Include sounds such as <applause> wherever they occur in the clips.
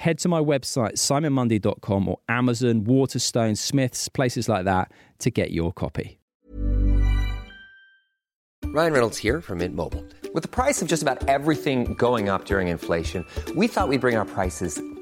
head to my website, simonmundy.com or Amazon, Waterstone, Smiths, places like that to get your copy. Ryan Reynolds here from Mint Mobile. With the price of just about everything going up during inflation, we thought we'd bring our prices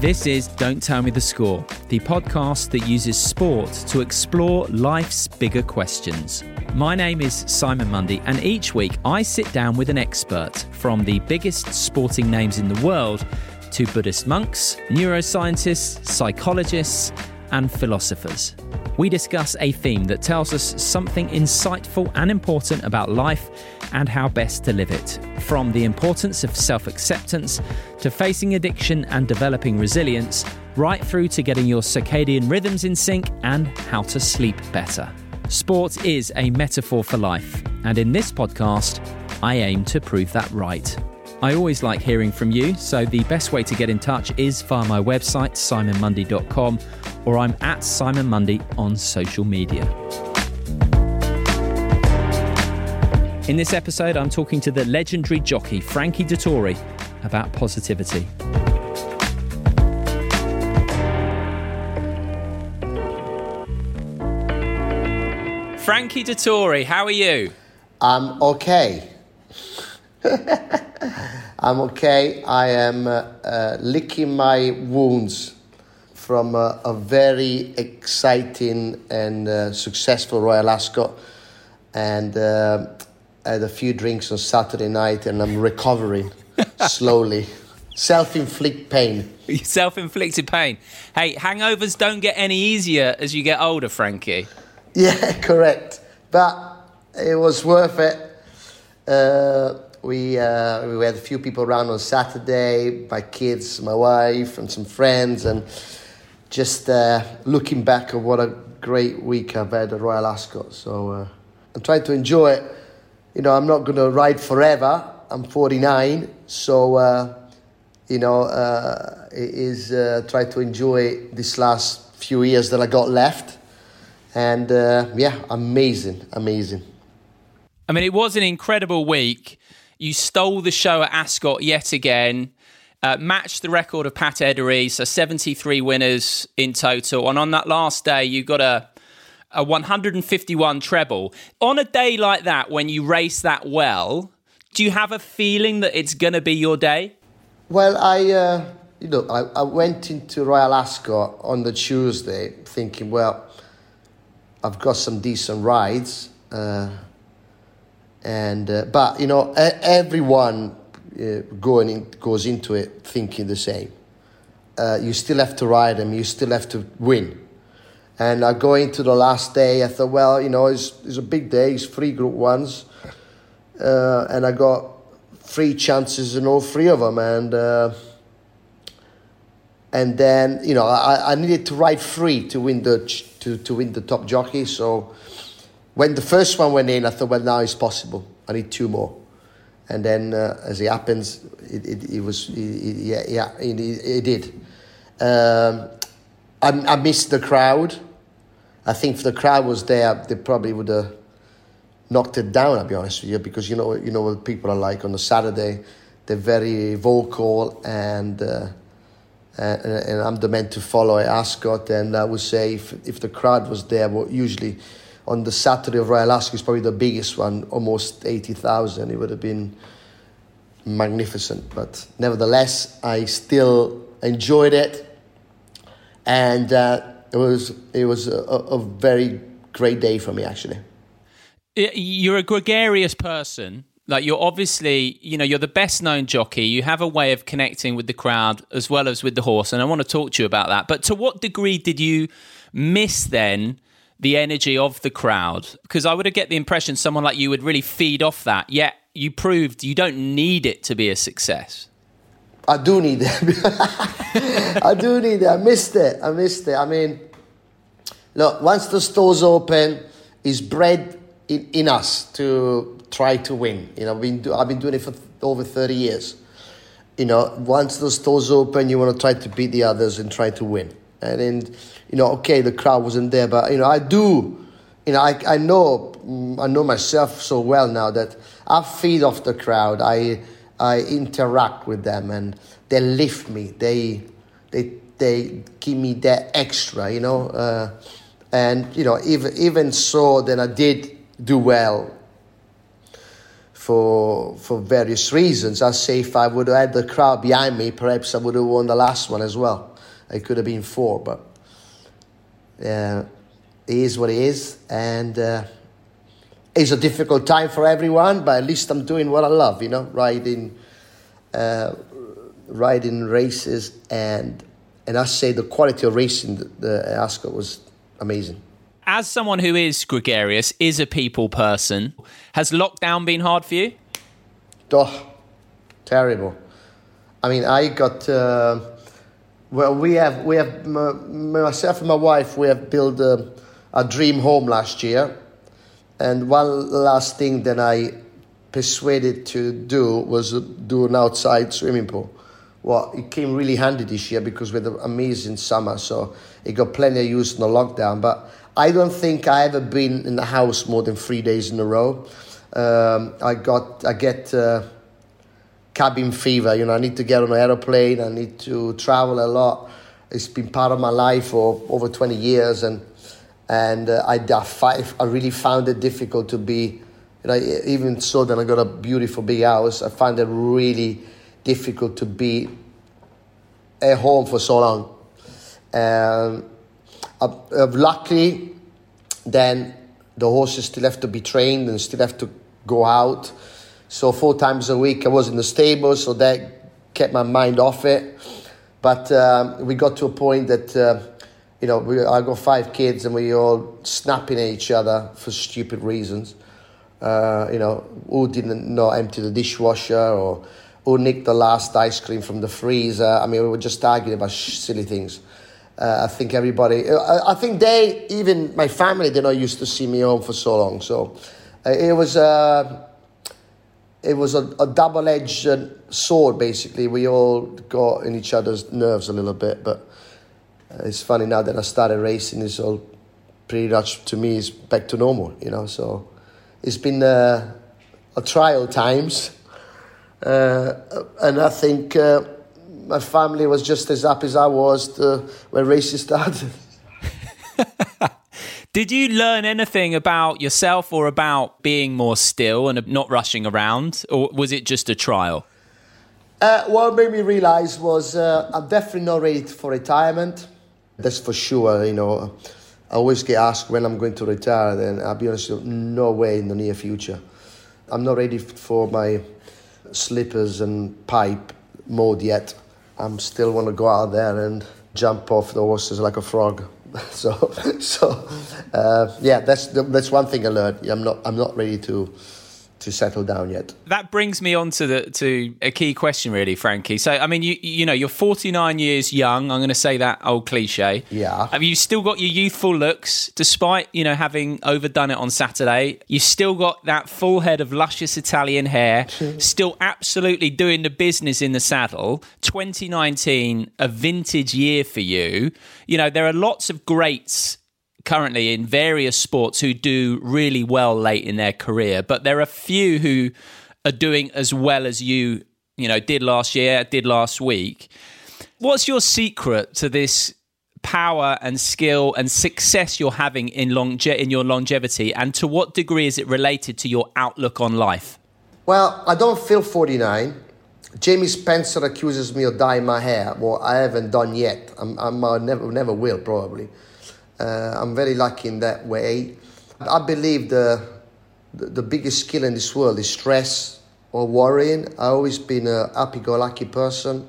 This is Don't Tell Me the Score, the podcast that uses sport to explore life's bigger questions. My name is Simon Mundy, and each week I sit down with an expert from the biggest sporting names in the world to Buddhist monks, neuroscientists, psychologists, and philosophers. We discuss a theme that tells us something insightful and important about life and how best to live it. From the importance of self acceptance to facing addiction and developing resilience, right through to getting your circadian rhythms in sync and how to sleep better. Sport is a metaphor for life, and in this podcast, I aim to prove that right. I always like hearing from you, so the best way to get in touch is via my website, simonmundy.com, or I'm at Simon Mundy on social media. In this episode, I'm talking to the legendary jockey Frankie Dettori about positivity. Frankie Dettori, how are you? I'm okay. <laughs> I'm okay. I am uh, uh, licking my wounds from uh, a very exciting and uh, successful Royal Ascot, and uh, I had a few drinks on Saturday night, and I'm recovering <laughs> slowly. Self-inflict pain. <laughs> Self-inflicted pain. Hey, hangovers don't get any easier as you get older, Frankie. Yeah, <laughs> correct. But it was worth it. Uh, we uh, we had a few people around on Saturday, my kids, my wife, and some friends, and just uh, looking back at what a great week I've had at Royal Ascot. So uh, I'm trying to enjoy it. You know, I'm not going to ride forever. I'm 49, so uh, you know, uh, is uh, try to enjoy this last few years that I got left. And uh, yeah, amazing, amazing. I mean, it was an incredible week. You stole the show at Ascot yet again, uh, matched the record of Pat Eddery, so 73 winners in total. And on that last day, you got a, a 151 treble. On a day like that, when you race that well, do you have a feeling that it's going to be your day? Well, I, uh, you know, I, I went into Royal Ascot on the Tuesday thinking, well, I've got some decent rides. Uh, and uh, but you know everyone uh, going in, goes into it thinking the same. Uh, you still have to ride them. You still have to win. And I go into the last day. I thought, well, you know, it's, it's a big day. It's three Group Ones, uh, and I got three chances in all three of them. And uh, and then you know, I, I needed to ride three to win the to to win the top jockey. So when the first one went in, I thought, well, now it's possible. I need two more. And then, uh, as it happens, it, it, it was, it, it, yeah, yeah, it, it did. Um, I, I missed the crowd. I think if the crowd was there, they probably would have knocked it down. I'll be honest with you, because you know you know what people are like on a Saturday. They're very vocal, and uh, and, and, I'm the man to follow Ascot. And I would say if if the crowd was there, well, usually on the Saturday of Royal Ascot is probably the biggest one, almost eighty thousand. It would have been magnificent, but nevertheless, I still enjoyed it, and uh, it was it was a, a very great day for me actually you're a gregarious person. Like you're obviously, you know, you're the best known jockey. You have a way of connecting with the crowd as well as with the horse, and I want to talk to you about that. But to what degree did you miss then the energy of the crowd? Because I would have get the impression someone like you would really feed off that. Yet you proved you don't need it to be a success. I do need it. <laughs> I do need it. I missed it. I missed it. I mean, look, once the store's open, it's bred in, in us to try to win. You know, I've been, do, I've been doing it for over 30 years. You know, once the stores open, you want to try to beat the others and try to win. And then, you know, okay, the crowd wasn't there, but, you know, I do, you know, I, I know, mm, I know myself so well now that I feed off the crowd. I, I interact with them and they lift me. They, they, they give me that extra, you know. Uh, and, you know, even, even so, then I did do well for for various reasons. I say if I would have had the crowd behind me, perhaps I would have won the last one as well. It could have been four, but yeah, uh, it is what it is, and uh, it's a difficult time for everyone. But at least I'm doing what I love, you know, riding, uh, riding races, and and I say the quality of racing the, the Ascot was amazing as someone who is gregarious, is a people person, has lockdown been hard for you? Oh, terrible. I mean, I got. Uh, well, we have we have myself and my wife. We have built a, a dream home last year, and one last thing that I persuaded to do was do an outside swimming pool. Well, it came really handy this year because we had an amazing summer, so it got plenty of use in the lockdown. But I don't think I ever been in the house more than three days in a row. Um, I got I get uh, cabin fever. You know, I need to get on an aeroplane. I need to travel a lot. It's been part of my life for over twenty years, and and uh, I I, I really found it difficult to be. You know, even so, then I got a beautiful big house. I find it really difficult to be at home for so long. Um, uh, luckily, then the horses still have to be trained and still have to go out. So four times a week I was in the stable, so that kept my mind off it. But um, we got to a point that uh, you know we, I got five kids and we all snapping at each other for stupid reasons. Uh, you know who didn't know empty the dishwasher or who nicked the last ice cream from the freezer. I mean we were just arguing about silly things. Uh, I think everybody, uh, I, think they, even my family, they're not used to see me home for so long. So uh, it was, uh, it was a, a double edged sword, basically. We all got in each other's nerves a little bit. But it's funny now that I started racing, it's all pretty much to me is back to normal, you know. So it's been uh, a trial times. and I think my family was just as happy as I was to, when racing <laughs> started. <laughs> Did you learn anything about yourself or about being more still and not rushing around, or was it just a trial? Uh, what made me realize was uh, I'm definitely not ready for retirement. That's for sure. You know, I always get asked when I'm going to retire, and I'll be honest, no way in the near future. I'm not ready for my slippers and pipe mode yet. I'm still want to go out there and jump off the horses like a frog. <laughs> so, so uh, yeah, that's that's one thing I learned. I'm not I'm not ready to to settle down yet. That brings me on to the to a key question, really, Frankie. So, I mean, you you know, you're 49 years young. I'm going to say that old cliche. Yeah. Have you still got your youthful looks, despite you know having overdone it on Saturday? You've still got that full head of luscious Italian hair. still absolutely doing the business in the saddle. 2019, a vintage year for you. You know, there are lots of greats currently in various sports who do really well late in their career, but there are few who are doing as well as you, you know, did last year, did last week. What's your secret to this power and skill and success you're having in longe- in your longevity and to what degree is it related to your outlook on life? Well, I don't feel 49. Jamie Spencer accuses me of dyeing my hair. Well, I haven't done yet. I'm, I'm I never, never will probably. Uh, I'm very lucky in that way. I believe the, the, the biggest skill in this world is stress or worrying. I've always been a happy-go-lucky person.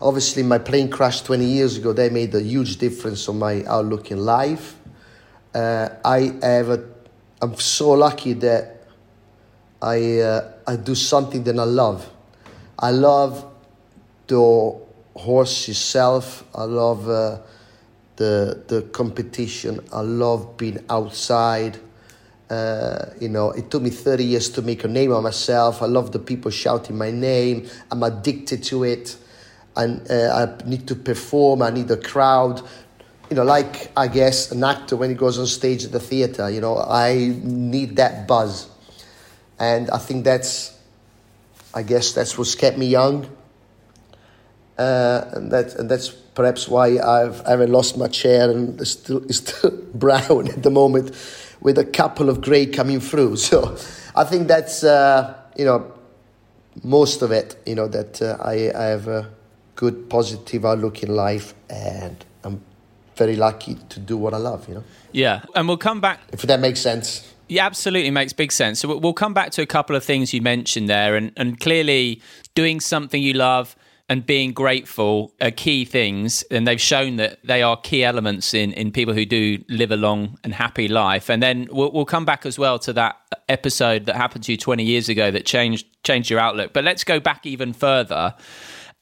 Obviously, my plane crashed 20 years ago. They made a huge difference on my outlook in life. Uh, I have a, I'm so lucky that I uh, I do something that I love. I love the horse itself. I love uh, the the competition. I love being outside. Uh, you know, it took me 30 years to make a name of myself. I love the people shouting my name. I'm addicted to it. And uh, I need to perform. I need a crowd. You know, like I guess an actor when he goes on stage at the theater, you know, I need that buzz. And I think that's, I guess that's what's kept me young. Uh, and, that, and that's perhaps why I've I haven't lost my chair and it's still, it's still <laughs> brown at the moment with a couple of grey coming through. <laughs> So I think that's, uh, you know, most of it, you know, that uh, I, I have a good positive outlook in life and I'm very lucky to do what I love, you know. Yeah, and we'll come back If that makes sense. Yeah, absolutely makes big sense. So we'll come back to a couple of things you mentioned there, and, and clearly doing something you love and being grateful are key things, and they've shown that they are key elements in, in people who do live a long and happy life. And then we'll, we'll come back as well to that episode that happened to you 20 years ago that changed changed your outlook. But let's go back even further.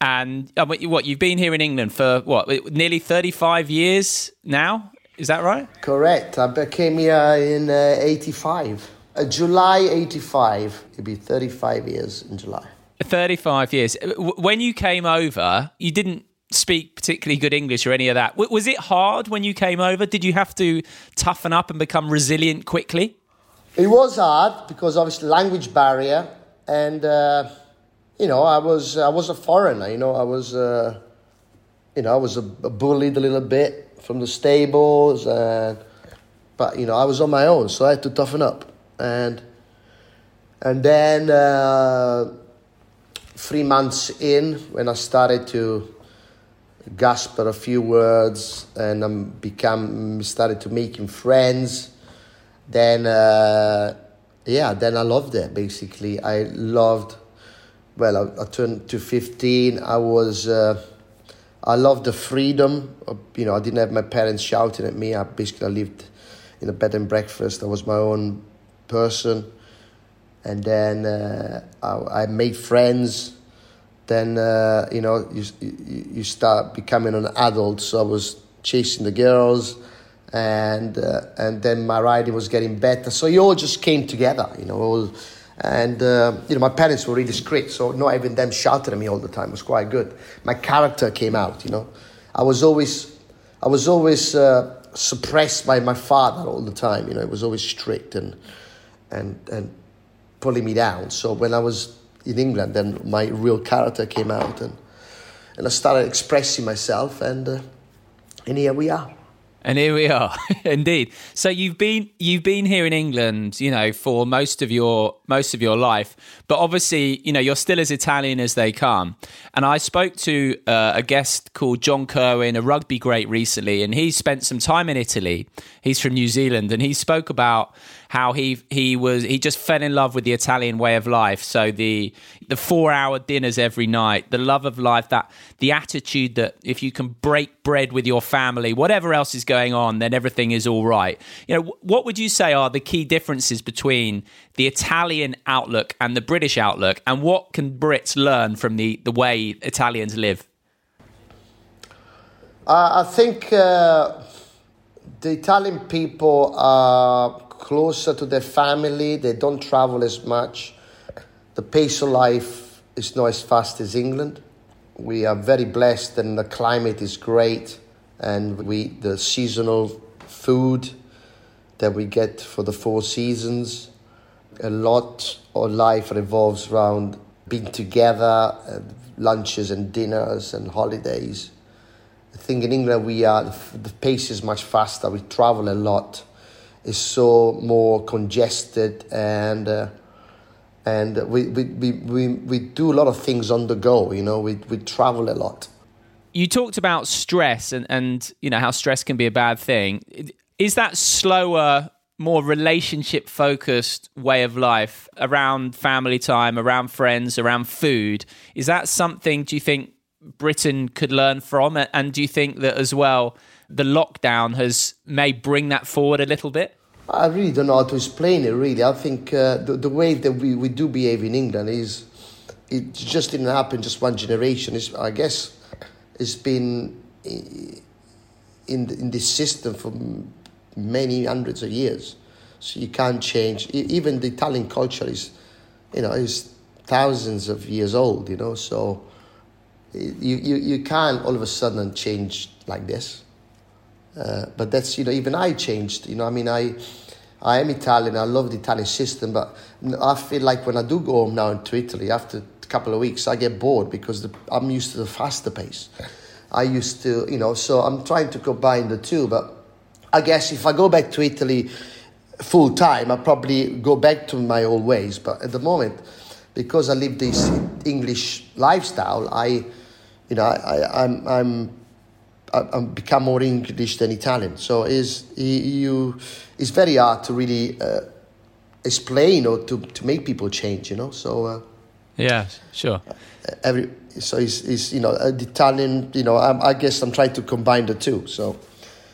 And what you've been here in England for what nearly 35 years now? Is that right? Correct. I came here in uh, 85. Uh, July 85. It'll be 35 years in July. 35 years. When you came over, you didn't speak particularly good English or any of that. Was it hard when you came over? Did you have to toughen up and become resilient quickly? It was hard because obviously language barrier and uh, you know I was I was a foreigner. You know I was uh, you know I was a, a bullied a little bit from the stables and but you know I was on my own, so I had to toughen up and and then. Uh, three months in when I started to gasp a few words and um, become started to making friends then uh, yeah then I loved it basically. I loved well I, I turned to 15 I was uh, I loved the freedom of, you know I didn't have my parents shouting at me. I basically lived in a bed and breakfast. I was my own person and then uh, I, I, made friends. Then uh, you know you, you start becoming an adult. So I was chasing the girls, and uh, and then my riding was getting better. So it all just came together, you know. All, and uh, you know my parents were really strict, so not even them shouting at me all the time was quite good. My character came out, you know. I was always I was always uh, suppressed by my father all the time. You know, he was always strict and and and pulling me down. So when I was in England, then my real character came out, and and I started expressing myself, and uh, and here we are. And here we are, <laughs> indeed. So you've been you've been here in England, you know, for most of your most of your life, but obviously, you know, you're still as Italian as they come. And I spoke to uh, a guest called John Kirwan, a rugby great, recently, and he spent some time in Italy. He's from New Zealand, and he spoke about how he he was he just fell in love with the Italian way of life. So the the four hour dinners every night, the love of life, that the attitude that if you can break bread with your family, whatever else is going on, then everything is all right. You know, what would you say are the key differences between the Italian outlook and the British outlook, and what can Brits learn from the the way Italians live? Uh, I think uh, the Italian people are closer to their family. They don't travel as much. The pace of life is not as fast as England. We are very blessed, and the climate is great. And we the seasonal food that we get for the four seasons. A lot of life revolves around being together, uh, lunches and dinners and holidays. I think in England we are the pace is much faster. We travel a lot. It's so more congested and uh, and we, we, we, we, we do a lot of things on the go. You know, we we travel a lot. You talked about stress and and you know how stress can be a bad thing. Is that slower? More relationship focused way of life around family time, around friends, around food. Is that something, do you think, Britain could learn from? And do you think that as well, the lockdown has may bring that forward a little bit? I really don't know how to explain it. Really, I think uh, the, the way that we, we do behave in England is it just didn't happen just one generation. It's, I guess it's been in in this system for many hundreds of years. So you can't change. Even the Italian culture is, you know, is thousands of years old. You know, so you, you, you can't all of a sudden change like this. Uh, but that's, you know, even I changed. You know, I mean, I, I am Italian, I love the Italian system, but I feel like when I do go home now into Italy, after a couple of weeks, I get bored because the, I'm used to the faster pace. I used to, you know, so I'm trying to combine the two, but I guess if I go back to Italy full time, I'll probably go back to my old ways. But at the moment, because I live this English lifestyle, I you know, I, I'm, I'm, I'm become more English than Italian. So is you, it's very hard to really uh, explain or to, to make people change. You know, so. Uh, yeah, sure. Every so it's, it's you know the Italian. You know, I'm, I guess I'm trying to combine the two. So.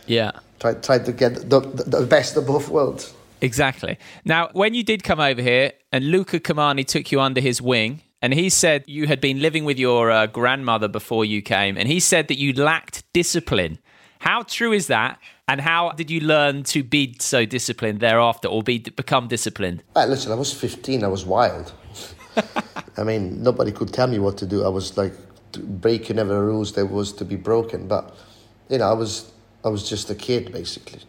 Yeah. Try try to get the, the, the best of both worlds. Exactly. Now, when you did come over here and Luca Cumani took you under his wing, and he said you had been living with your uh, grandmother before you came, and he said that you lacked discipline. How true is that? And how did you learn to be so disciplined thereafter, or be become disciplined? Well, listen, I was 15. I was wild. <laughs> I mean, nobody could tell me what to do. I was like breaking every rules there was to be broken. But you know, I was I was just a kid basically.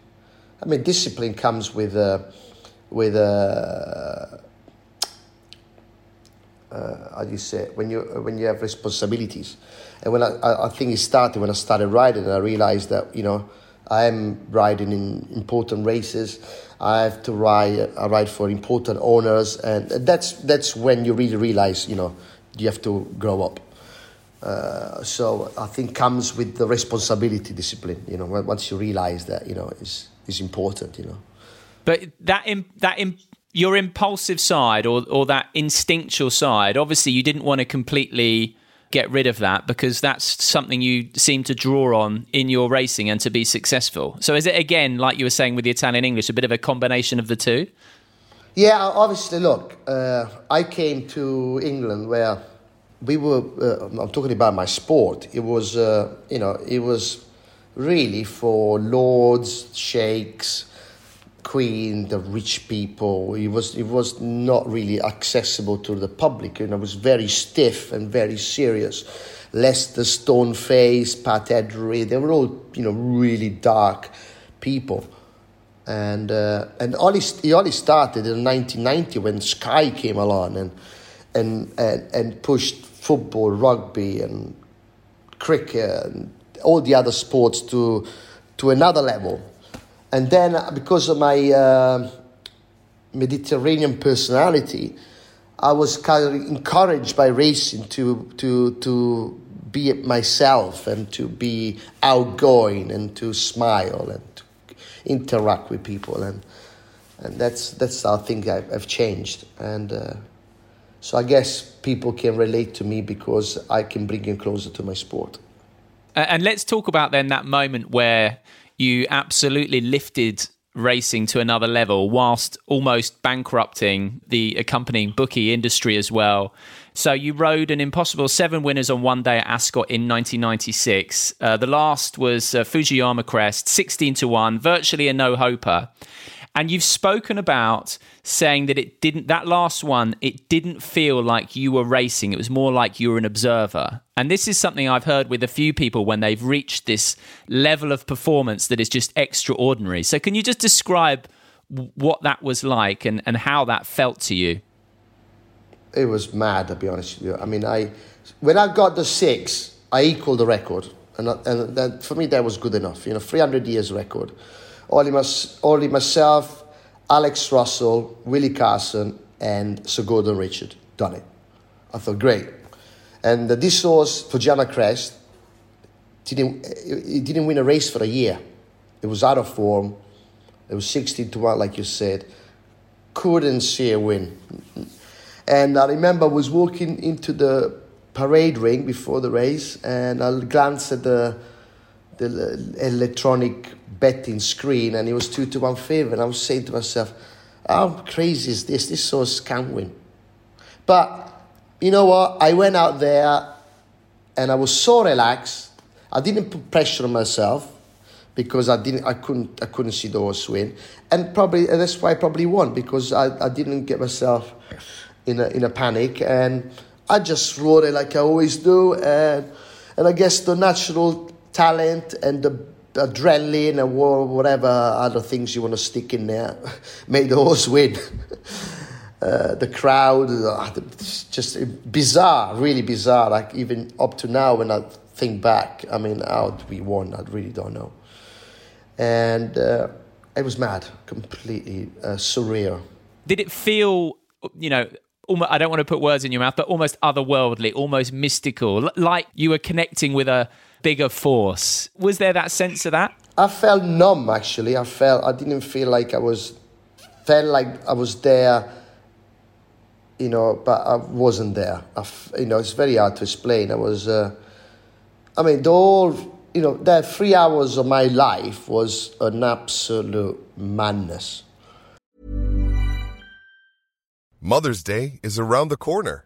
I mean, discipline comes with uh, with uh, uh, do you say when you when you have responsibilities. And when I, I think it started when I started riding, I realized that you know I am riding in important races. I have to ride. I ride for important owners, and that's that's when you really realize you know you have to grow up. Uh, so I think comes with the responsibility discipline. You know, once you realize that you know is is important. You know. But that in, that Im- your impulsive side or or that instinctual side, obviously you didn't want to completely get rid of that because that's something you seem to draw on in your racing and to be successful. So is it again like you were saying with the Italian English a bit of a combination of the two? Yeah, obviously. Look, uh, I came to England where we were. Uh, I'm talking about my sport. It was, uh, you know, it was really for lords, sheikhs, queen, the rich people. It was it was not really accessible to the public, and it was very stiff and very serious. Lester Stoneface, Pat Eddery, they were all you know really dark people. And uh, and all it only started in 1990 when Sky came along and and and, and pushed football, rugby, and cricket, and all the other sports to to another level and then because of my uh, Mediterranean personality, I was kind of encouraged by racing to to to be myself and to be outgoing and to smile and to interact with people and and that's that's how I think I've, I've changed, and uh, so I guess people can relate to me because I can bring them closer to my sport. And let's talk about then that moment where you absolutely lifted racing to another level whilst almost bankrupting the accompanying bookie industry as well. So you rode an impossible seven winners on one day at Ascot in 1996. Uh, the last was uh, Fujiyama Crest, 16 to 1, virtually a no hoper. And you've spoken about saying that it didn't, that last one, it didn't feel like you were racing. It was more like you were an observer. And this is something I've heard with a few people when they've reached this level of performance that is just extraordinary. So can you just describe what that was like and, and how that felt to you? It was mad, to be honest with you. I mean, I, when I got the six, I equaled the record. And, uh, and that, for me, that was good enough. You know, 300 years record only, mas- myself, Alec Russell, Willie Carson, and Sir Gordon Richard done it. I thought, great. And uh, this horse, Fujiyama Crest, didn't, it didn't win a race for a year. It was out of form. It was 16 to 1, like you said. Couldn't see a win. And I remember I was walking into the parade ring before the race, and I glanced at the, the electronic betting screen and it was two to one favor. And I was saying to myself, how crazy is this? This horse can't win. But you know what? I went out there and I was so relaxed. I didn't put pressure on myself because I didn't, I couldn't, I couldn't see the horse win, and probably and that's why I probably won because I, I didn't get myself in a in a panic and I just rode it like I always do, and and I guess the natural talent and the adrenaline and whatever other things you want to stick in there <laughs> made the horse win. <laughs> Uh, the crowd, uh, just bizarre, really bizarre. Like even up to now, when I think back, I mean, how we won? I really don't know. And uh, it was mad, completely uh, surreal. Did it feel, you know, almost, I don't want to put words in your mouth, but almost otherworldly, almost mystical, like you were connecting with a bigger force. Was there that sense of that? I felt numb actually. I felt I didn't feel like I was felt like I was there, you know, but I wasn't there. I, you know, it's very hard to explain. I was, uh, I mean, the whole, you know, that three hours of my life was an absolute madness. Mother's Day is around the corner.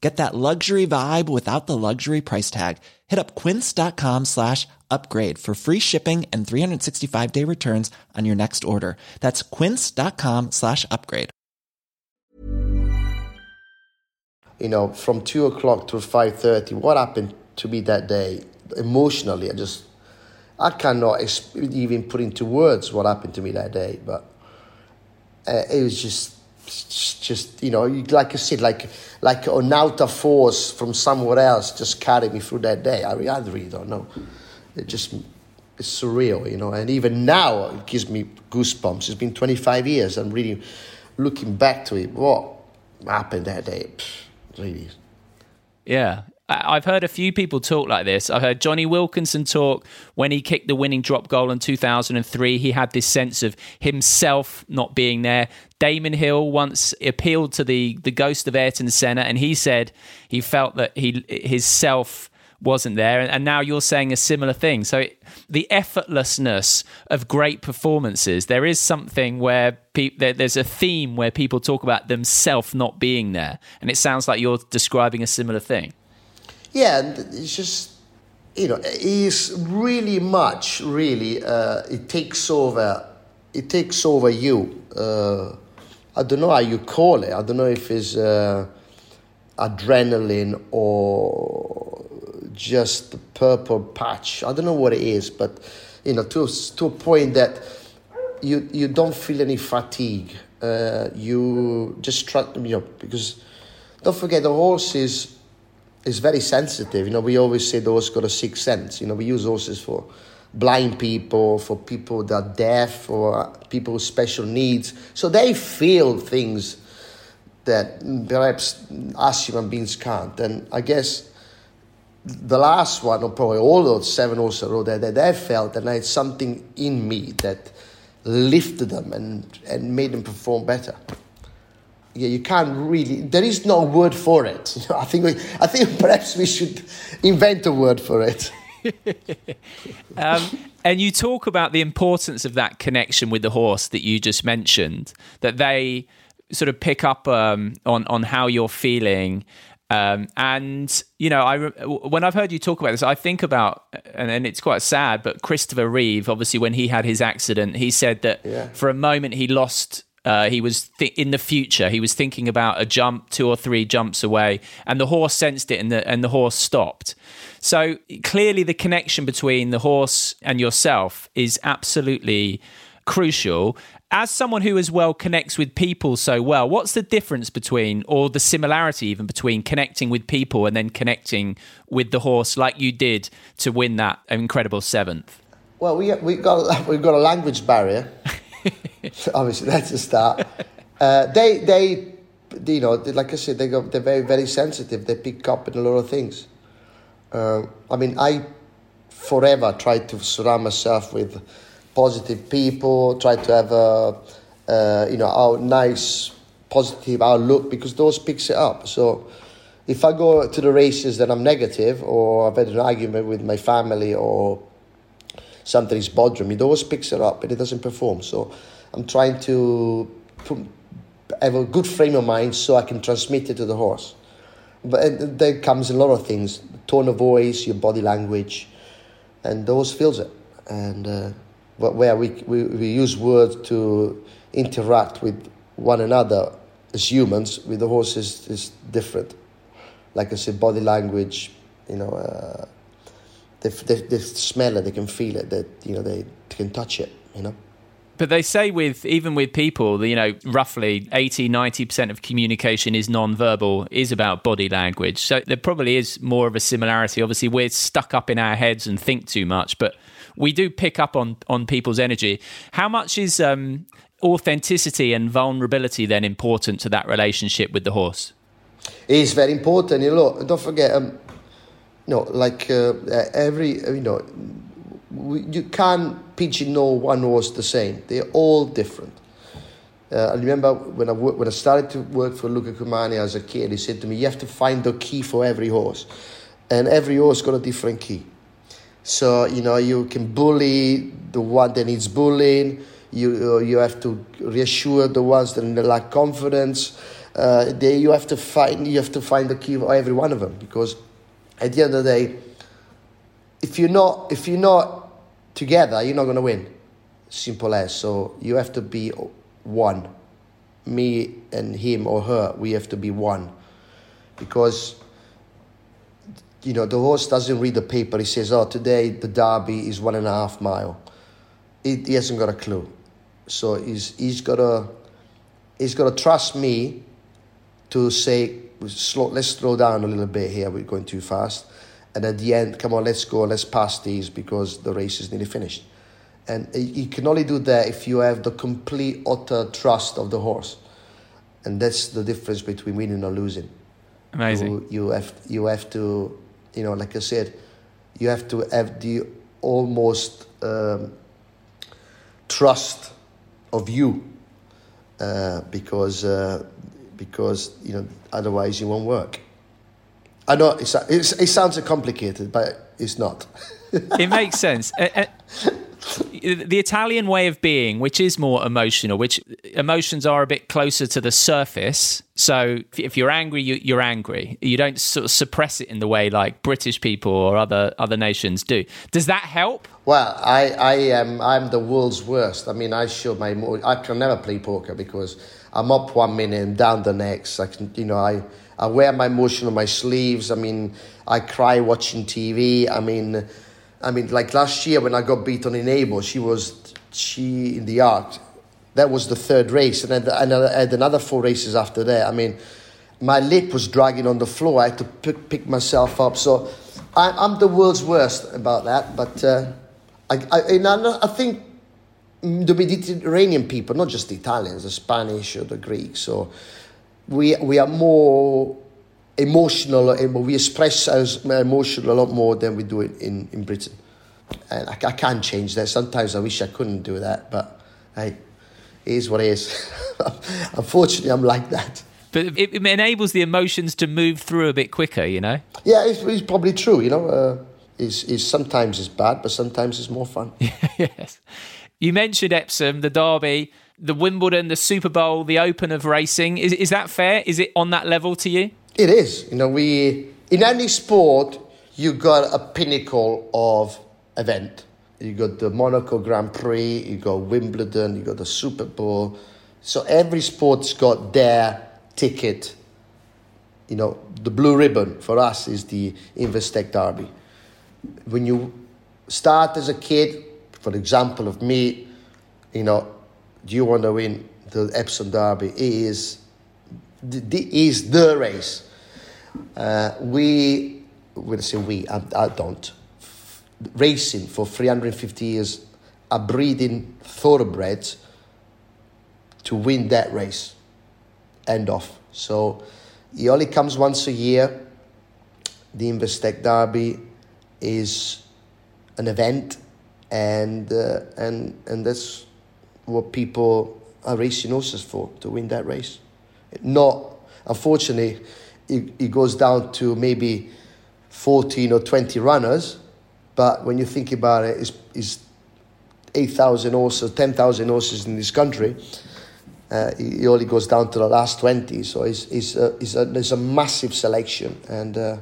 Get that luxury vibe without the luxury price tag. Hit up quince.com slash upgrade for free shipping and 365 day returns on your next order. That's quince.com slash upgrade. You know, from two o'clock to 5.30, what happened to me that day emotionally, I just, I cannot even put into words what happened to me that day, but uh, it was just, just you know, like I said, like like an outer force from somewhere else just carried me through that day. I, I really don't know. It just it's surreal, you know. And even now, it gives me goosebumps. It's been 25 years. I'm really looking back to it. What happened that day? Pff, really. Yeah. I've heard a few people talk like this. I heard Jonny Wilkinson talk when he kicked the winning drop goal in 2003. He had this sense of himself not being there. Damon Hill once appealed to the the ghost of Ayrton Senna, and he said he felt that he his self wasn't there. And now you're saying a similar thing. So it, the effortlessness of great performances, there is something where pe- there, there's a theme where people talk about themselves not being there. And it sounds like you're describing a similar thing. Yeah, it's just, you know, it's really much, really, uh, it takes over, it takes over you. Uh, I don't know how you call it. I don't know if it's uh, adrenaline or just the purple patch. I don't know what it is, but you know, to to a point that you you don't feel any fatigue. Uh, you just try, you know, because don't forget the horse is very sensitive. You know, we always say the horse got a sixth sense. You know, we use horses for blind people, for people that are deaf, or people with special needs. So they feel things that perhaps us human beings can't. And I guess the last one, or probably all those seven also wrote that, that they felt that I had something in me that lifted them and, and made them perform better. Yeah, you can't really. There is no word for it. <laughs> I think. We, I think <laughs> perhaps we should invent a word for it. <laughs> um, and you talk about the importance of that connection with the horse that you just mentioned. That they sort of pick up um, on on how you're feeling um, and you know, I when I've heard you talk about this, I think about, and, and, it's quite sad, but Christopher Reeve, obviously, when he had his accident, he said that yeah. for a moment he lost. Uh, he was th- in the future. He was thinking about a jump, two or three jumps away, and the horse sensed it, and the and the horse stopped. So clearly, the connection between the horse and yourself is absolutely crucial as someone who as well connects with people so well, what's the difference between, or the similarity even between connecting with people and then connecting with the horse like you did to win that incredible seventh? Well, we we got <laughs> we've got a language barrier. <laughs> Obviously, that's a start. Uh, they they you know like I said they go, they're very very sensitive. They pick up in a lot of things. Uh, I mean, I forever try to surround myself with positive people, try to have a, uh, you know, our nice, positive outlook because those picks it up. So if I go to the races that I'm negative or I've had an argument with my family or something is bothering me, always picks it up but it doesn't perform. So I'm trying to have a good frame of mind so I can transmit it to the horse. But there comes a lot of things, tone of voice, your body language, and those feels it. And uh, where we, we, we use words to interact with one another as humans, with the horses is different. Like I said, body language, you know, uh, they, they, they smell it, they can feel it, that you know they can touch it, you know. But they say with even with people, you know, roughly 80, 90% of communication is non-verbal, is about body language. So there probably is more of a similarity. Obviously, we're stuck up in our heads and think too much, but we do pick up on on people's energy. How much is um, authenticity and vulnerability then important to that relationship with the horse? It is very important. You know, don't forget. Um, know, like uh, every you know, you can't pigeonhole one horse the same. They're all different. Uh, I remember when I when I started to work for Luca Cumani as a kid, he said to me, "You have to find the key for every horse, and every horse got a different key." So you know you can bully the one that needs bullying. You uh, you have to reassure the ones that lack confidence. Uh, you have to find you have to find the key for every one of them because at the end of the day, if you're not if you're not together, you're not going to win. Simple as. So you have to be one. Me and him or her, we have to be one because you know, the horse doesn't read the paper. He says, oh, today the derby is one and a half mile. He, he hasn't got a clue. So he's, he's got to he's got to trust me to say, slow, let's slow down a little bit here. We're going too fast. And at the end, come on, let's go, let's pass these because the race is nearly finished. And you can only do that if you have the complete, utter trust of the horse. And that's the difference between winning or losing. Amazing. You, you have you have to, you know, like I said, you have to have the almost um, trust of you uh, because uh, because you know otherwise you won't work. I know it's, it's, it sounds complicated, but it's not. <laughs> it makes sense. Uh, uh, the Italian way of being, which is more emotional, which emotions are a bit closer to the surface. So if you're angry, you, are angry. You don't sort of suppress it in the way like British people or other other nations do. Does that help? Well, I, I am I'm the world's worst. I mean, I show my I can never play poker because I'm up one minute and down the next. I can, you know, I I wear my emotion on my sleeves. I mean, I cry watching TV. I mean. I mean, like last year when I got beaten in Abo, she was she in the arc. That was the third race, and I had another four races after that. I mean, my lip was dragging on the floor. I had to pick, pick myself up. So I, am the world's worst about that. But uh, I, I, I think the Mediterranean people, not just the Italians, the Spanish or the Greeks, so we we are more emotional, we express our emotion a lot more than we do it in, in Britain. And I, I can't change that. Sometimes I wish I couldn't do that, but hey, it is what it is. <laughs> Unfortunately, I'm like that. But it, enables the emotions to move through a bit quicker, you know? Yeah, it's, it's probably true, you know. Uh, it's, it's, sometimes it's bad, but sometimes it's more fun. <laughs> yes. You mentioned Epsom, the Derby, the Wimbledon, the Super Bowl, the Open of racing. Is, is that fair? Is it on that level to you? It is. You know, we in any sport you got a pinnacle of event. You got the Monaco Grand Prix, you got Wimbledon, you got the Super Bowl. So every sport's got their ticket. You know, the blue ribbon for us is the Investec Derby. When you start as a kid, for example, of me, you know, do you want to win the Epsom Derby? It is is the race. Uh, we, we'll say we, I, I don't, racing for 350 years are breeding thoroughbreds to win that race. End off. So he only comes once a year. The Investec Derby is an event, and uh, and and that's what people are racing horses for to win that race. Not unfortunately, it, it goes down to maybe 14 or 20 runners. But when you think about it, it's, it's 8,000 horses, 10,000 horses in this country. Uh, it only goes down to the last 20. So it's, it's, a, it's, a, it's a massive selection and, uh,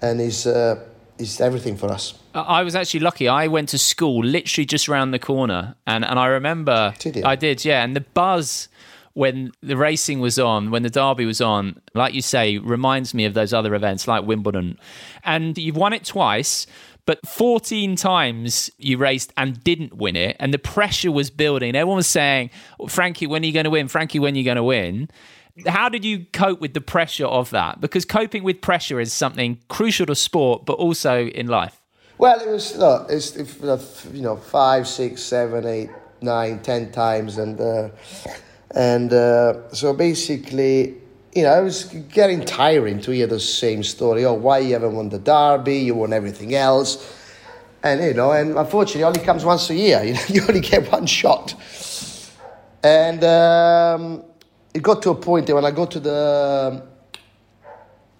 and it's, uh, it's everything for us. I was actually lucky. I went to school literally just around the corner. And, and I remember. Did I did, yeah. And the buzz when the racing was on, when the Derby was on, like you say, reminds me of those other events like Wimbledon. And you've won it twice, but 14 times you raced and didn't win it. And the pressure was building. Everyone was saying, Frankie, when are you going to win? Frankie, when are you going to win? How did you cope with the pressure of that? Because coping with pressure is something crucial to sport, but also in life. Well, it was look, it's you know five, six, seven, eight, nine, ten times, and uh, and uh, so basically, you know, it was getting tiring to hear the same story. Oh, why you haven't won the derby? You won everything else. And, you know, and unfortunately, it only comes once a year. You, <laughs> know, you only get one shot. And um, it got to a point that when I got to the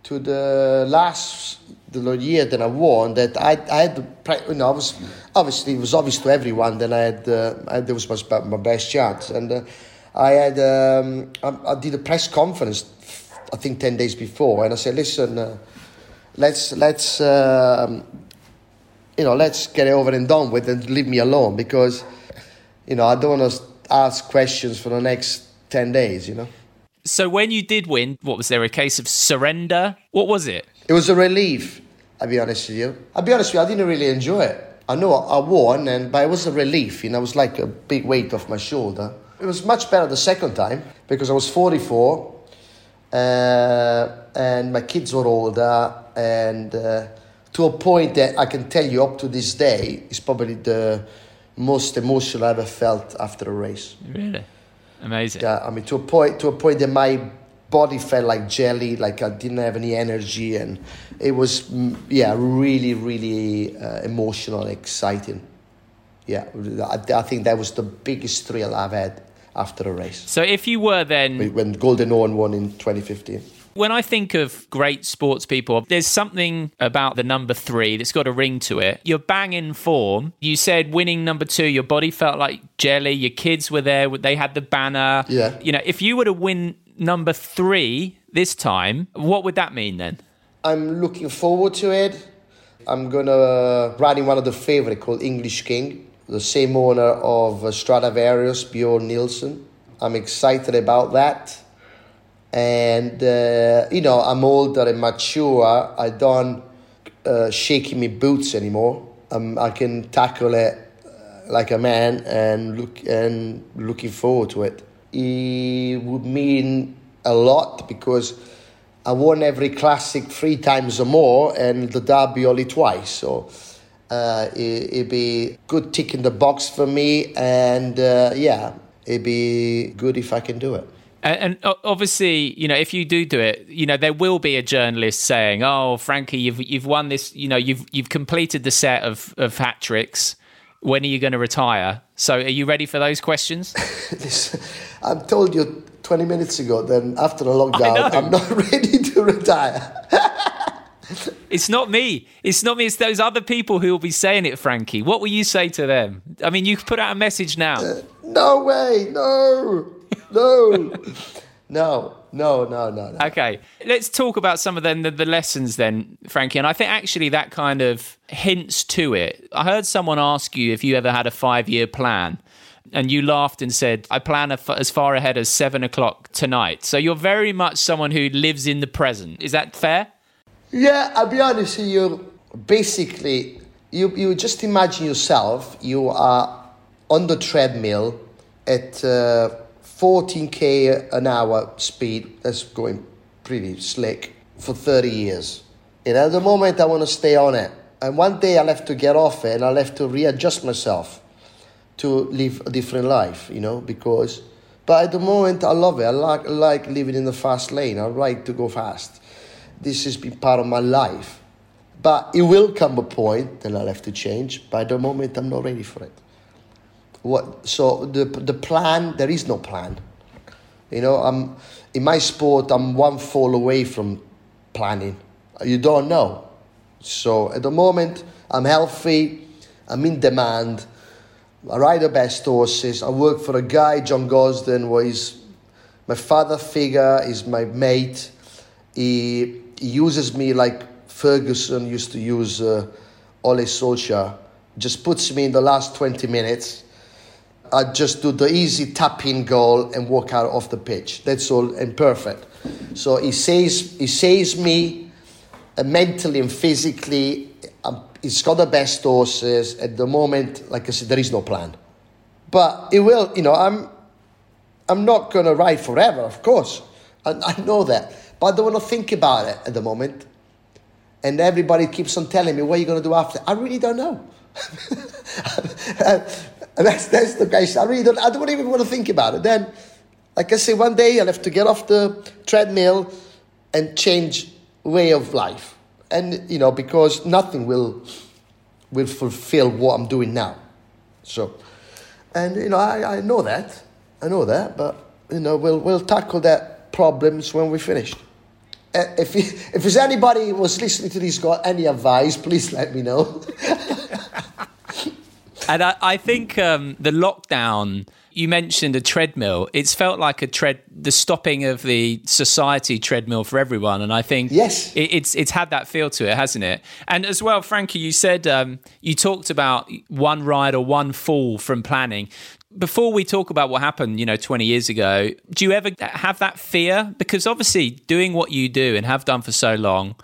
to the last the year that I won, that I, I had, you know, I was, obviously, it was obvious to everyone that I had, uh, I, was my, my best chance. And uh, I had um, I, I, did a press conference, I think ten days before, and I said, "Listen, uh, let's let's uh, you know let's get it over and done with, and leave me alone because you know I don't want to ask questions for the next ten days." You know. So when you did win, what was there a case of surrender? What was it? It was a relief. I'll be honest with you. I'll be honest with you. I didn't really enjoy it. I know I won, and but it was a relief. You know, it was like a big weight off my shoulder. It was much better the second time because I was 44 uh, and my kids were older and uh, to a point that I can tell you up to this day is probably the most emotional I ever felt after a race. Really? Amazing. Yeah, I mean to a point to a point that my body felt like jelly, like I didn't have any energy, and it was mm, yeah really really uh, emotional, exciting. Yeah, I, I think that was the biggest thrill I've had after a race. So if you were then when Golden Horn won in 2015. When I think of great sports people, there's something about the number three that's got a ring to it. You're bang in form. You said winning number two, your body felt like jelly. Your kids were there. They had the banner. Yeah. You know, if you were to win number three this time, what would that mean then? I'm looking forward to it. I'm gonna ride in one of the favorite called English King, the same owner of Stradivarius, Bjorn Nielsen. I'm excited about that and uh, you know I'm older and mature. I don't uh, shaking my boots anymore. Um, I can tackle it uh, like a man and look and looking forward to it. It would mean a lot because I won every classic three times or more, and the derby only twice. So. Uh, it, would be good tick in the box for me, and uh, yeah, it'd be good if I can do it. And, obviously, you know, if you do do it, you know, there will be a journalist saying, "Oh, Frankie, you've you've won this. You know, you've you've completed the set of of hat tricks. When are you going to retire?" So, are you ready for those questions? <laughs> I told you 20 minutes ago. Then after the lockdown, I'm not <laughs> ready to retire. <laughs> it's not me. It's not me. It's those other people who will be saying it, Frankie. What will you say to them? I mean, you put out a message now. Uh, no way. No <laughs> no, no, no, no, no, Okay, let's talk about some of the, the lessons then, Frankie. And I think actually that kind of hints to it. I heard someone ask you if you ever had a five year plan. And you laughed and said, I plan as far ahead as seven o'clock tonight. So you're very much someone who lives in the present. Is that fair? Yeah, I'll be honest with you. Basically, you, you just imagine yourself, you are on the treadmill at uh, 14k an hour speed. That's going pretty slick for 30 years. And at the moment, I want to stay on it. And one day I'll have to get off it and I'll have to readjust myself to live a different life, you know, because. But at the moment, I love it. I like, I like living in the fast lane. I like to go fast. This has been part of my life. But it will come a point that I'll have to change. But at the moment, I'm not ready for it. What, so the, the plan, there is no plan. You know, I'm, in my sport, I'm one fall away from planning. You don't know. So at the moment, I'm healthy, I'm in demand, I ride the best horses. I work for a guy, John Gosden, who is my father figure, is my mate. He, he uses me like Ferguson used to use uh, Ole Solskjaer. Just puts me in the last 20 minutes I just do the easy tap in goal and walk out off the pitch. That's all and perfect. So he says he saves me uh, mentally and physically. Um, he's got the best horses at the moment. Like I said, there is no plan, but it will. You know, I'm I'm not going to ride forever, of course. I, <laughs> I know that, but I don't want to think about it at the moment. And everybody keeps on telling me what are you going to do after. I really don't know. <laughs> And that's, that's the case. I really don't, I don't even want to think about it. Then, like I say, one day I'll have to get off the treadmill and change way of life. And, you know, because nothing will, will fulfill what I'm doing now. So, and, you know, I, I know that. I know that, but, you know, we'll, we'll tackle that problems when we finish. Uh, if, <laughs> if there's anybody who was listening to this got any advice, please let me know. <laughs> and I, I think um, the lockdown. You mentioned a treadmill. It's felt like a tread, the stopping of the society treadmill for everyone, and I think yes, it, it's it's had that feel to it, hasn't it? And as well, Frankie, you said um, you talked about one ride or one fall from planning. Before we talk about what happened, you know, 20 years ago, do you ever have that fear? Because obviously, doing what you do and have done for so long,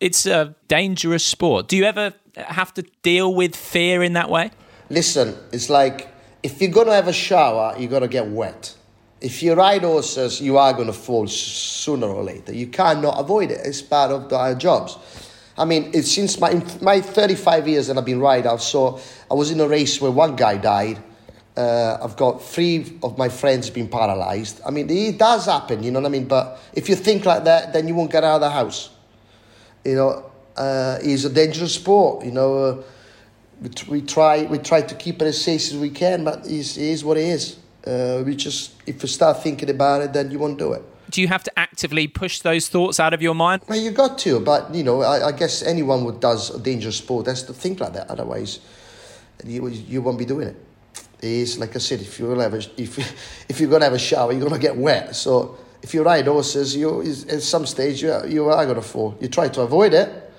it's a dangerous sport. Do you ever have to deal with fear in that way? Listen, it's like if you're going to have a shower, you're going to get wet. If you ride horses, you are going to fall sooner or later. You cannot avoid it. It's part of our jobs. I mean, it's since my my 35 years that I've been riding, I've saw I was in a race where one guy died, Uh, I've got three of my friends being paralyzed. I mean, it does happen, you know what I mean? But if you think like that, then you won't get out of the house. You know, uh, it's a dangerous sport. You know, uh, we, we try we try to keep it as safe as we can, but it is what it is. Uh, we just if you start thinking about it, then you won't do it. Do you have to actively push those thoughts out of your mind? Well, you got to, but you know, I, I guess anyone who does a dangerous sport has to think like that. Otherwise, you you won't be doing it. It's like I said, if you're gonna have a, if <laughs> if you're gonna have a shower, you're gonna get wet. So if you ride horses, you at some stage you you are gonna fall. You try to avoid it,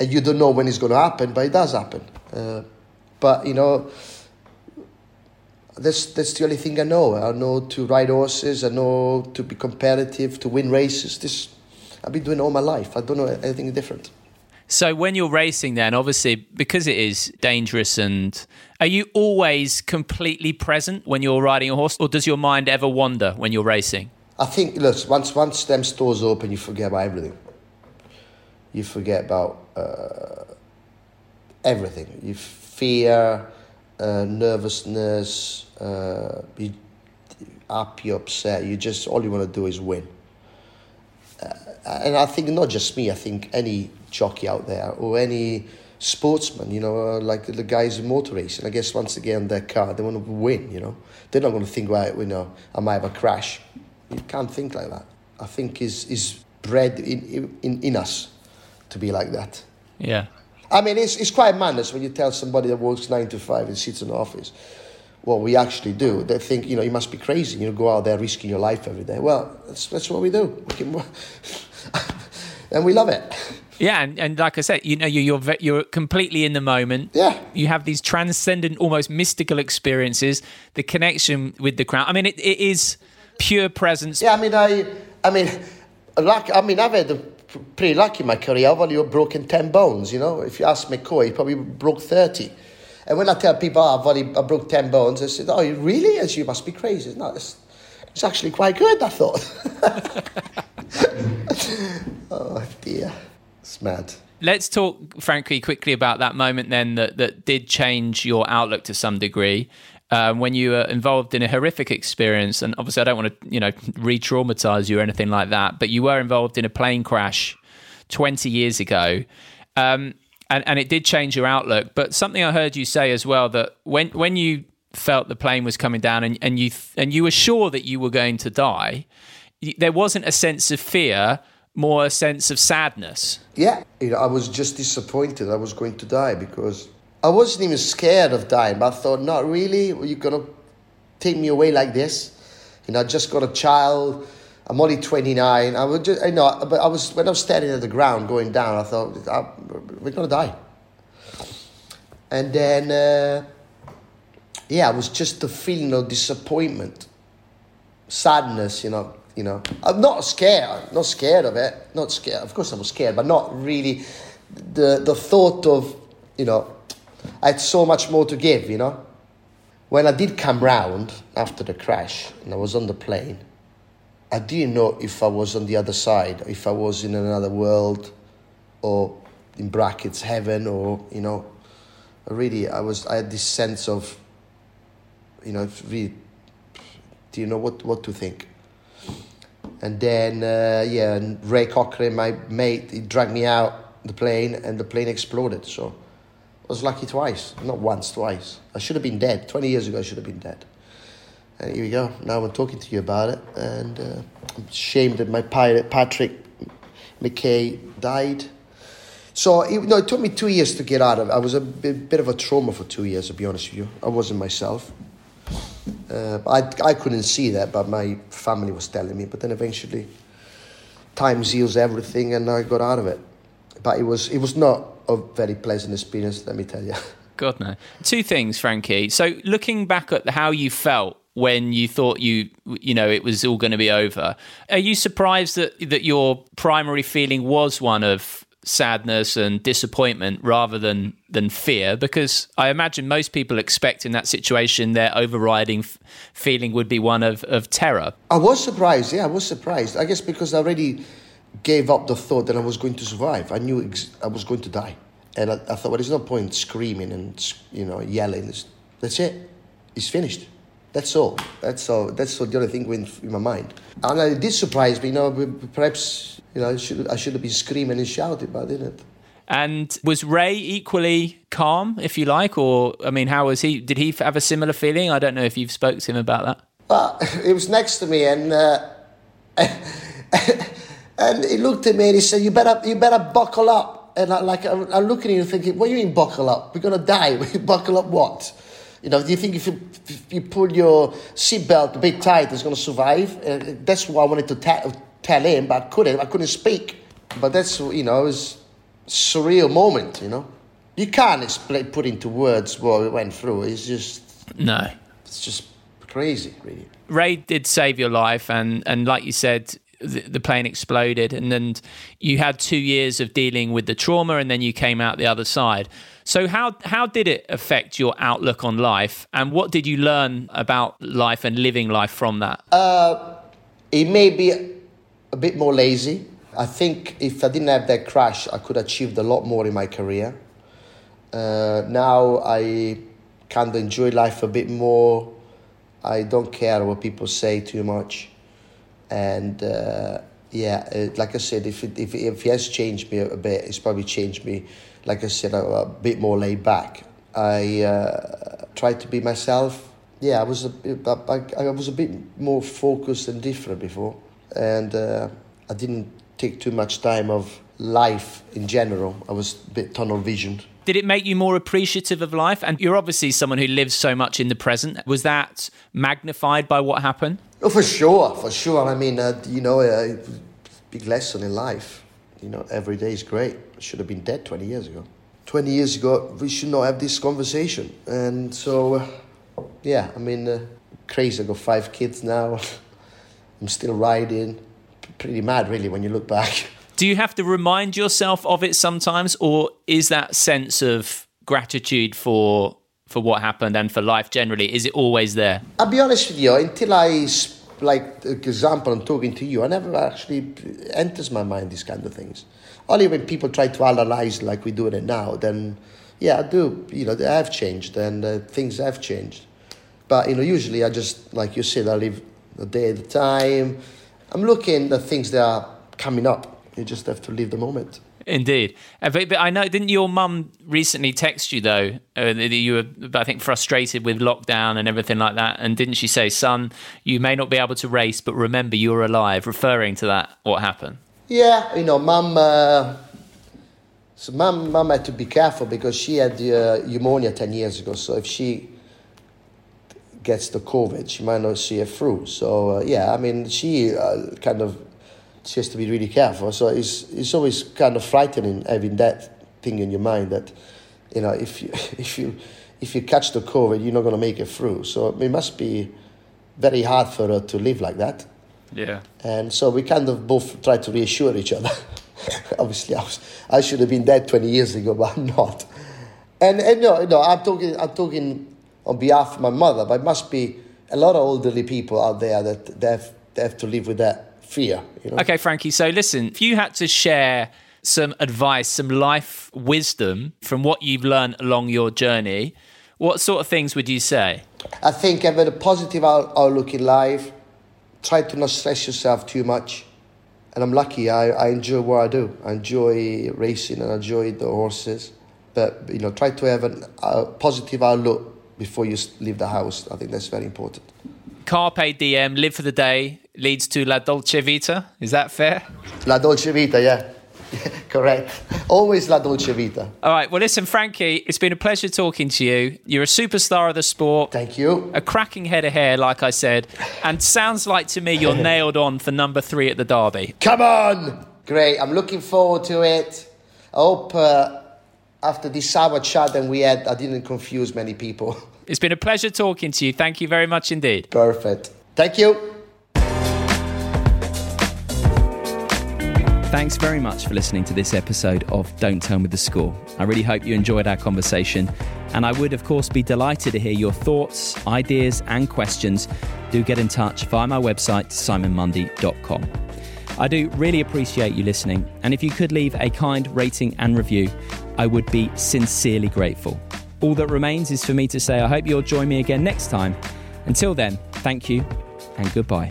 and you don't know when it's gonna happen, but it does happen. Uh, but you know, that's that's the only thing I know. I know to ride horses. I know to be competitive, to win races. This I've been doing all my life. I don't know anything different. So when you're racing, then obviously because it is dangerous, and are you always completely present when you're riding a horse, or does your mind ever wander when you're racing? I think look once once them stores open, you forget about everything. You forget about uh, everything. You fear, uh, nervousness, uh, you happy, upset. You just all you want to do is win. Uh, and I think not just me. I think any jockey out there or any sportsman, you know, uh, like the guys in motor racing. I guess once again, their car, they want to win. You know, they're not going to think, right, you know, I might have a crash. You can't think like that. I think is is bred in, in in us to be like that. Yeah. I mean, it's, it's quite madness when you tell somebody that works nine to five and sits in the office what we actually do. They think, you know, you must be crazy. You go out there risking your life every day. Well, that's, that's what we do. We can, <laughs> and we love it. Yeah, and, and like I said, you know, you're you're, you're completely in the moment. Yeah, you have these transcendent, almost mystical experiences. The connection with the crowd. I mean, it, it is pure presence. Yeah, I mean, I, I mean, like, I mean, I've had a pretty lucky in my career. I've only broken 10 bones, you know. If you ask McCoy, he probably broke 30. And when I tell people, oh, I've only I broke 10 bones, they said, oh, really? And you must be crazy. No, it's, it's actually quite good, I thought. <laughs> oh, dear. It's mad. Let's talk, frankly, quickly about that moment then that, that did change your outlook to some degree. Um, when you were involved in a horrific experience, and obviously I don't want to, you know, re-traumatize you or anything like that, but you were involved in a plane crash 20 years ago, um, and and it did change your outlook. But something I heard you say as well that when when you felt the plane was coming down and, and you and you were sure that you were going to die, there wasn't a sense of fear, more a sense of sadness. Yeah, I was just disappointed I was going to die because I wasn't even scared of dying, but I thought, not really. You're gonna take me away like this? You know, I just got a child. I'm only 29. I would just, you know, but I was when I was standing at the ground going down. I thought, we're gonna die. And then, uh, yeah, it was just the feeling of disappointment, sadness. You know, you know. I'm not scared. Not scared of it. Not scared. Of course, I was scared, but not really. The the thought of you know I had so much more to give, you know. When I did come round after the crash and I was on the plane, I didn't know if I was on the other side, if I was in another world, or in brackets heaven, or you know, really I was. I had this sense of, you know, really, do you know what what to think? And then uh, yeah, and Ray Cochrane, my mate, he dragged me out the plane, and the plane exploded. So I was lucky twice, not once, twice. I should have been dead. 20 years ago, I should have been dead. And here we go. Now I'm talking to you about it. And uh, I'm ashamed that my pilot, Patrick Mackey, died. So it, no, it took me two years to get out of it. I was a bit, bit of a trauma for two years, to be honest with you. I wasn't myself. Uh, I, I couldn't see that, but my family was telling me. But then eventually, time heals everything, and I got out of it. But it was it was not a very pleasant experience, let me tell you. <laughs> God no. Two things, Frankie. So looking back at how you felt when you thought you you know it was all going to be over, are you surprised that that your primary feeling was one of sadness and disappointment rather than than fear because i imagine most people expect in that situation their overriding f- feeling would be one of, of terror i was surprised yeah i was surprised i guess because i already gave up the thought that I was going to survive. I knew ex- I was going to die. And I, I, thought, well, there's no point screaming and, you know, yelling. It's, that's it. it's finished. That's all. That's all. That's all the only thing in, in my mind. And it did surprise me. You know, perhaps you know I should I should have been screaming and shouting, but I didn't. And was Ray equally calm, if you like, or I mean, how was he? Did he have a similar feeling? I don't know if you've spoke to him about that. Well, <laughs> he was next to me, and uh, <laughs> and he looked at me and he said, "You better, you better buckle up." And I, like, I'm, I'm looking at him thinking, "What do you mean buckle up? We're gonna die. <laughs> We buckle up what?" You know, do you think if you, if you pull your seatbelt a bit tight, it's going to survive? Uh, that's what I wanted to ta- tell him, but I couldn't. I couldn't speak. But that's, you know, it was surreal moment, you know. You can't explain, put into words what we went through. It's just... No. It's just crazy, really. Ray did save your life, and, and like you said, the, the plane exploded, and then you had two years of dealing with the trauma, and then you came out the other side. So how how did it affect your outlook on life, and what did you learn about life and living life from that? Uh, it may be a bit more lazy. I think if I didn't have that crash, I could have achieved a lot more in my career. Uh, now I kind of enjoy life a bit more. I don't care what people say too much, and uh, yeah, it, like I said, if it, if if it has changed me a bit, it's probably changed me like I said, a, bit more laid back. I uh, tried to be myself. Yeah, I was a, I, I was a bit more focused and different before, and uh, I didn't take too much time of life in general. I was a bit tunnel visioned. Did it make you more appreciative of life? And you're obviously someone who lives so much in the present. Was that magnified by what happened? Oh, for sure, for sure. I mean, uh, you know, a big lesson in life. You know, every day is great. I should have been dead 20 years ago. 20 years ago, we should not have this conversation. And so, uh, yeah, I mean, uh, crazy. I got five kids now. <laughs> I'm still riding. Pretty mad, really, when you look back. <laughs> Do you have to remind yourself of it sometimes, or is that sense of gratitude for for what happened and for life generally is it always there? I'll be honest with you. Until I like example, I'm talking to you. I never actually enters my mind these kind of things. Only when people try to analyze like we're doing it now, then yeah, I do. You know, they have changed and uh, things have changed. But you know, usually I just like you said, I live a day at a time. I'm looking at things that are coming up. You just have to live the moment. Indeed, uh, but, but I know. Didn't your mum recently text you though uh, that you were, I think, frustrated with lockdown and everything like that? And didn't she say, "Son, you may not be able to race, but remember you're alive," referring to that what happened? Yeah, you know, mum. Uh, so mum, mum had to be careful because she had uh, pneumonia ten years ago. So if she gets the COVID, she might not see it through. So uh, yeah, I mean, she uh, kind of she has to be really careful. So it's it's always kind of frightening having that thing in your mind that you know if you <laughs> if you if you catch the COVID, you're not going to make it through. So it must be very hard for her to live like that. Yeah. And so we kind of both try to reassure each other. <laughs> Obviously, I, was, I should have been dead 20 years ago, but I'm not. And, and no, no, I'm talking, I'm talking on behalf of my mother, but it must be a lot of elderly people out there that they have, they have to live with that fear. You know? Okay, Frankie. So listen, if you had to share some advice, some life wisdom from what you've learned along your journey, what sort of things would you say? I think having a positive outlook in life, try to not stress yourself too much. And I'm lucky, I, I enjoy what I do. I enjoy racing and I enjoy the horses. But, you know, try to have an, a positive outlook before you leave the house. I think that's very important. Carpe diem, live for the day, leads to La Dolce Vita. Is that fair? La Dolce Vita, yeah. <laughs> Correct. Always La Dolce Vita. All right. Well, listen, Frankie, it's been a pleasure talking to you. You're a superstar of the sport. Thank you. A cracking head of hair, like I said. And sounds like to me you're <laughs> nailed on for number three at the Derby. Come on! Great. I'm looking forward to it. I hope uh, after this hour chat that we had, I didn't confuse many people. <laughs> It's been a pleasure talking to you. Thank you very much indeed. Perfect. Thank you. Thanks very much for listening to this episode of Don't Tell Me the Score. I really hope you enjoyed our conversation, and I would, of course, be delighted to hear your thoughts, ideas, and questions. Do get in touch via my website, simonmundy.com. I do really appreciate you listening, and if you could leave a kind rating and review, I would be sincerely grateful. All that remains is for me to say I hope you'll join me again next time. Until then, thank you and goodbye.